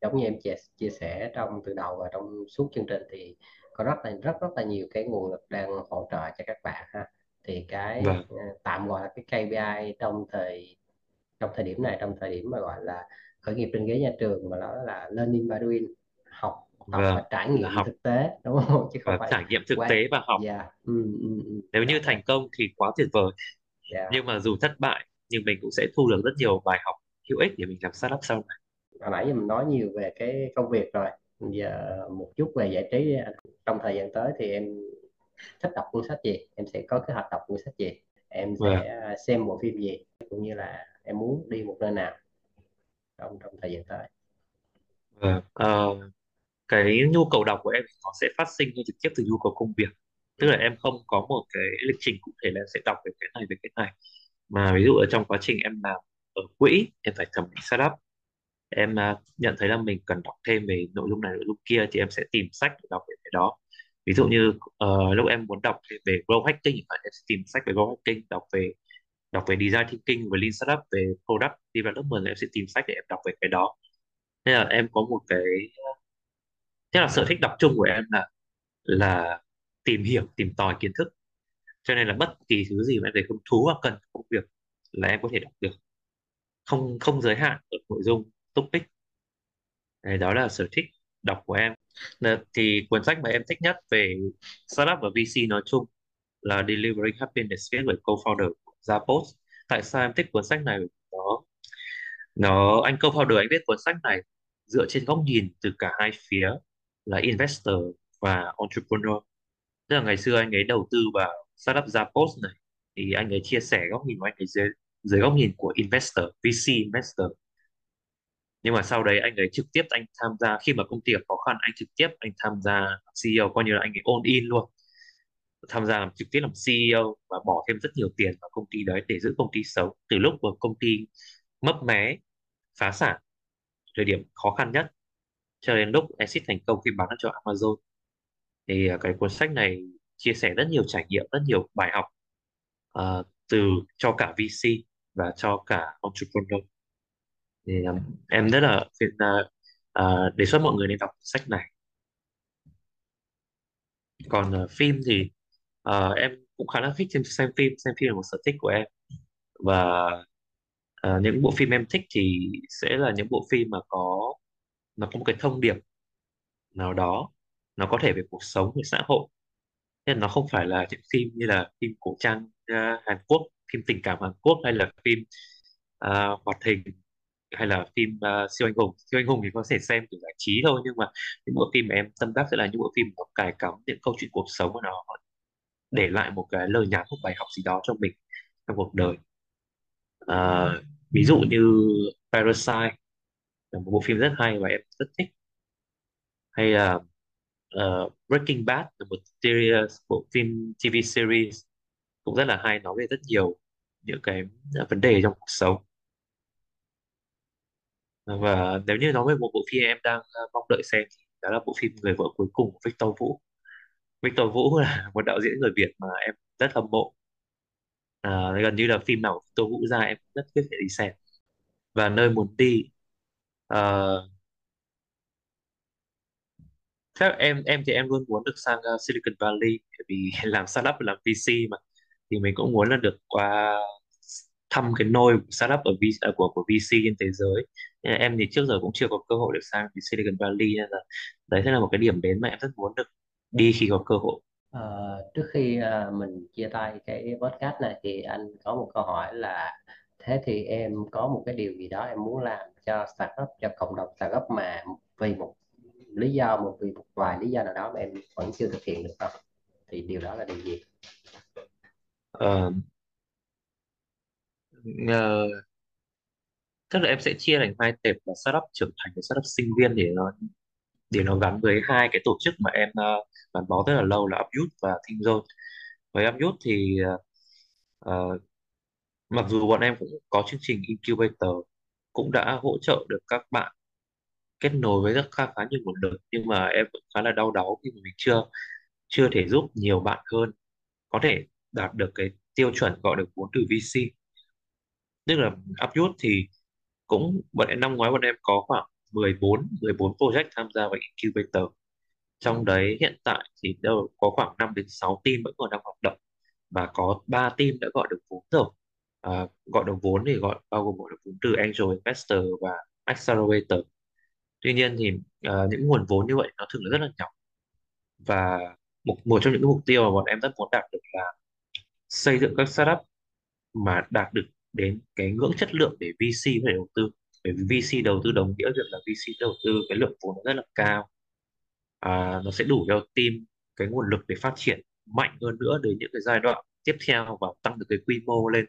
Giống như em chia, chia sẻ trong từ đầu và trong suốt chương trình thì có rất là rất rất là nhiều cái nguồn lực đang hỗ trợ cho các bạn ha. Thì cái và ờ, tạm gọi là cái KPI trong thời trong thời điểm này trong thời điểm mà gọi là khởi nghiệp trên ghế nhà trường mà đó là learning by doing học phải vâng trải là nghiệm học. thực tế đúng không? Chứ không và phải trải nghiệm thực qua tế và học. Dạ ừ, ừ, ừ. nếu dạ như dạ. thành công thì quá tuyệt vời. Dạ. Nhưng mà dù thất bại nhưng mình cũng sẽ thu được rất nhiều bài học hữu ích để mình làm startup sau này. Hồi nãy giờ mình nói nhiều về cái công việc rồi. Giờ một chút về giải trí trong thời gian tới thì em thích đọc cuốn sách gì? Em sẽ có kế hoạch đọc cuốn sách gì? Em vâng sẽ à, xem bộ phim gì? Cũng như là em muốn đi một nơi nào trong trong thời gian tới. Vâng ờ, cái nhu cầu đọc của em nó sẽ phát sinh trực tiếp từ nhu cầu công việc. Tức là em không có một cái lịch trình cụ thể là sẽ đọc về cái này về cái này. Mà ví dụ ở trong quá trình em làm ở quỹ em phải thẩm định setup em uh, nhận thấy là mình cần đọc thêm về nội dung này nội dung kia thì em sẽ tìm sách để đọc về cái đó. Ví dụ như uh, lúc em muốn đọc về growth hacking thì em sẽ tìm sách về growth hacking đọc về đọc về design thinking về lean startup về product development em sẽ tìm sách để em đọc về cái đó. Nên là em có một cái thế là sở thích đọc chung của em là là tìm hiểu tìm tòi kiến thức. Cho nên là bất kỳ thứ gì mà em thấy hứng thú hoặc cần công việc là em có thể đọc được. Không không giới hạn ở nội dung topic. Đấy, đó là sở thích đọc của em. Thì cuốn sách mà em thích nhất về startup và VC nói chung là Delivering Happiness viết bởi co-founder ra Zappos tại sao em thích cuốn sách này? Nó nó, anh co-founder anh viết cuốn sách này dựa trên góc nhìn từ cả hai phía là investor và entrepreneur. Tức là ngày xưa anh ấy đầu tư vào startup Zappos này, thì anh ấy chia sẻ góc nhìn của anh ấy dưới dưới góc nhìn của investor, VC investor. Nhưng mà sau đấy anh ấy trực tiếp anh tham gia, khi mà công ty gặp khó khăn, anh trực tiếp anh tham gia CEO, coi như là anh ấy all in luôn tham gia làm trực tiếp làm CEO và bỏ thêm rất nhiều tiền vào công ty đấy để giữ công ty sống từ lúc mà công ty mấp mé phá sản thời điểm khó khăn nhất cho đến lúc exit thành công khi bán cho Amazon. Thì à, cái cuốn sách này chia sẻ rất nhiều trải nghiệm rất nhiều bài học uh, từ cho cả VC và cho cả entrepreneur. Thì um, em rất là phiền, uh, uh, đề xuất mọi người nên đọc sách này. Còn uh, phim thì uh, em cũng khá là thích xem, xem phim xem phim là một sở thích của em. Và uh, những bộ phim em thích thì sẽ là những bộ phim mà có nó có một cái thông điệp nào đó nó có thể về cuộc sống về xã hội. Nên nó không phải là những phim như là phim cổ trang uh, Hàn Quốc phim tình cảm Hàn Quốc hay là phim uh, hoạt hình hay là phim uh, siêu anh hùng. Siêu anh hùng thì có thể xem để giải trí thôi nhưng mà những bộ phim mà em tâm đắc sẽ là những bộ phim nó cài cắm những câu chuyện cuộc sống của nó để lại một cái lời nhắn một bài học gì đó cho mình trong cuộc đời. À, ví dụ như Parasite là một bộ phim rất hay và em rất thích. Hay là uh, Breaking Bad là một series bộ phim TV series cũng rất là hay nói về rất nhiều những cái ờ, vấn đề trong cuộc sống. Và nếu như nói về một bộ phim em đang mong đợi xem thì đó là bộ phim Người vợ cuối cùng của Victor Vũ. Victor Vũ là <laughs> một đạo diễn người Việt mà em rất hâm mộ. À, gần như là phim nào của Victor Vũ ra em rất quyết phải đi xem. Và nơi muốn đi à, chắc em em thì em luôn muốn được sang uh, Silicon Valley bởi vì <laughs> làm startup làm VC mà. Thì mình cũng muốn là được qua thăm cái nôi của startup ở V, à, của của VC trên thế giới. Nên là em thì trước giờ cũng chưa có cơ hội được sang Silicon Valley nên là đấy sẽ là một cái điểm đến mà em rất muốn được đi khi có cơ hội. Ờ, trước khi à, mình chia tay cái podcast này thì anh có một câu hỏi là thế thì em có một cái điều gì đó em muốn làm cho startup cho cộng đồng startup mà vì một lý do một vì một vài lý do nào đó mà em vẫn chưa thực hiện được không? Thì điều đó là điều gì? Ờ, ờ, chắc là em sẽ chia thành hai tệp là startup trưởng thành và startup sinh viên để nó để nó gắn với hai cái tổ chức mà em uh, gắn bó rất là lâu là Upyut và ThinkZone với Upyut thì uh, mặc dù bọn em cũng có chương trình incubator cũng đã hỗ trợ được các bạn kết nối với rất khá khá nhiều nguồn lực nhưng mà em vẫn khá là đau đáu khi mà mình chưa chưa thể giúp nhiều bạn hơn có thể đạt được cái tiêu chuẩn gọi được vốn từ VC. Tức là Upyut thì cũng bọn em năm ngoái bọn em có khoảng 14 14 project tham gia vào incubator. Trong đấy hiện tại thì đâu có khoảng 5 đến 6 team vẫn còn đang hoạt động và có 3 team đã gọi được vốn rồi. À, gọi được vốn thì gọi bao gồm gọi được vốn từ angel investor và accelerator. Tuy nhiên thì ờ, những nguồn vốn như vậy nó thường là rất là nhỏ. Và một một trong những mục tiêu mà bọn em rất muốn đạt được là xây dựng các startup mà đạt được đến cái ngưỡng chất lượng để VC có thể đầu tư bởi vì VC đầu tư đồng nghĩa việc là VC đầu tư cái lượng vốn nó rất là cao. À, nó sẽ đủ cho team cái nguồn lực để phát triển mạnh hơn nữa đến những cái giai đoạn tiếp theo và tăng được cái quy mô lên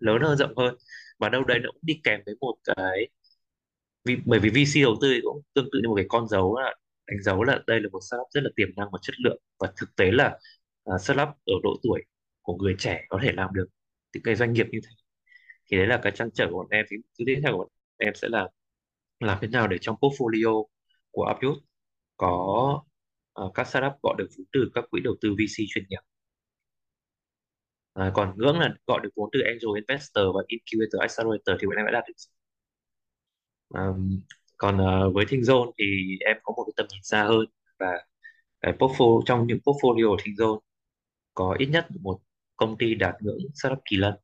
lớn hơn rộng hơn. Và đâu đây nó cũng đi kèm với một cái vì bởi vì VC đầu tư cũng tương tự như một cái con dấu là đánh dấu là đây là một startup rất là tiềm năng và chất lượng. Và thực tế là uh, startup ở độ tuổi của người trẻ có thể làm được những cái doanh nghiệp như thế. Thì đấy là cái trăn trở của bọn em thì thứ tiếp theo của bọn em sẽ là làm thế nào để trong portfolio của Upwork có uh, các startup gọi được vốn từ các quỹ đầu tư VC chuyên nghiệp? À, còn ngưỡng là gọi được vốn từ angel investor và incubator accelerator thì bọn em đã đạt được à, còn uh, với Thinh Zone thì em có một cái tầm nhìn xa hơn và cái portfolio trong những portfolio của Thinh Zone có ít nhất một công ty đạt ngưỡng startup kỳ lân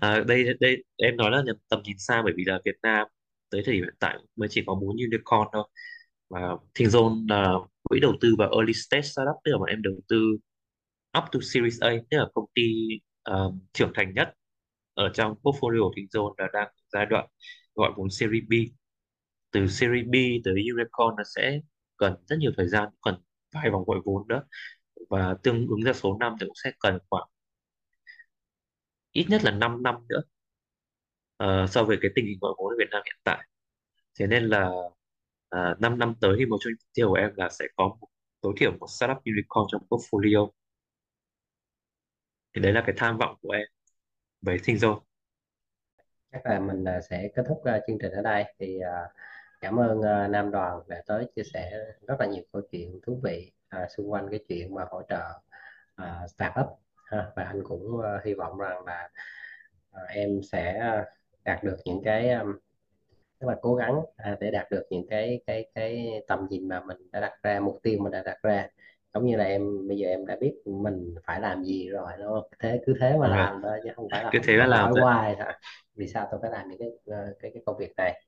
à, đây đây em nói là tầm nhìn xa bởi vì là Việt Nam tới thời điểm hiện tại mới chỉ có bốn unicorn thôi. Và Thinh Zone là quỹ đầu tư vào early stage startup tức là bọn em đầu tư up to Series A tức là công ty uh, trưởng thành nhất ở trong portfolio của Thinh Zone là đang giai đoạn gọi vốn Series B. Từ Series B tới Unicorn nó sẽ cần rất nhiều thời gian cần vài vòng gọi vốn đó và tương ứng ra số năm thì cũng sẽ cần khoảng ít nhất là 5 năm nữa uh, so với cái tình hình gọi vốn ở Việt Nam hiện tại. Thế nên là ờ, uh, 5 năm tới thì một trong những mục tiêu của em là sẽ có một, tối thiểu một startup unicorn trong portfolio. Thì đấy là cái tham vọng của em về sinh rồi chắc là mình ờ, sẽ kết thúc chương trình ở đây. Thì cảm ơn Nam Đoàn đã tới chia sẻ rất là nhiều câu chuyện thú vị xung quanh cái chuyện mà hỗ trợ startup và anh cũng hy vọng rằng là em sẽ đạt được những cái rất là cố gắng để đạt được những cái cái cái tầm nhìn mà mình đã đặt ra mục tiêu mình đã đặt ra. Giống như là em bây giờ em đã biết mình phải làm gì rồi đúng không? Thế cứ thế mà Vâng ạ. làm thôi chứ không phải là cứ thế mà làm thôi. hoài hả? Vì sao tôi phải làm những cái ờ, cái cái công việc này?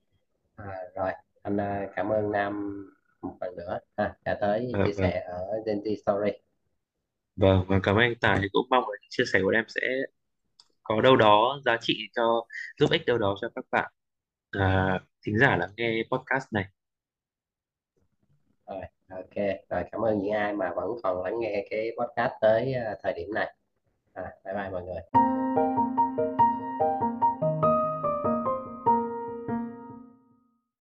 À, rồi anh à, cảm ơn Nam một lần nữa ha, đã tới Ờ, chia vâng sẻ ở Identity Story vâng và cảm ơn anh Tài. Thì cũng mong là những chia sẻ của em sẽ có đâu đó giá trị cho giúp ích đâu đó cho các bạn à, thính giả lắng nghe podcast này. Rồi ok. Rồi cảm ơn những ai mà vẫn còn lắng nghe cái podcast tới à, thời điểm này. À, bye bye mọi người.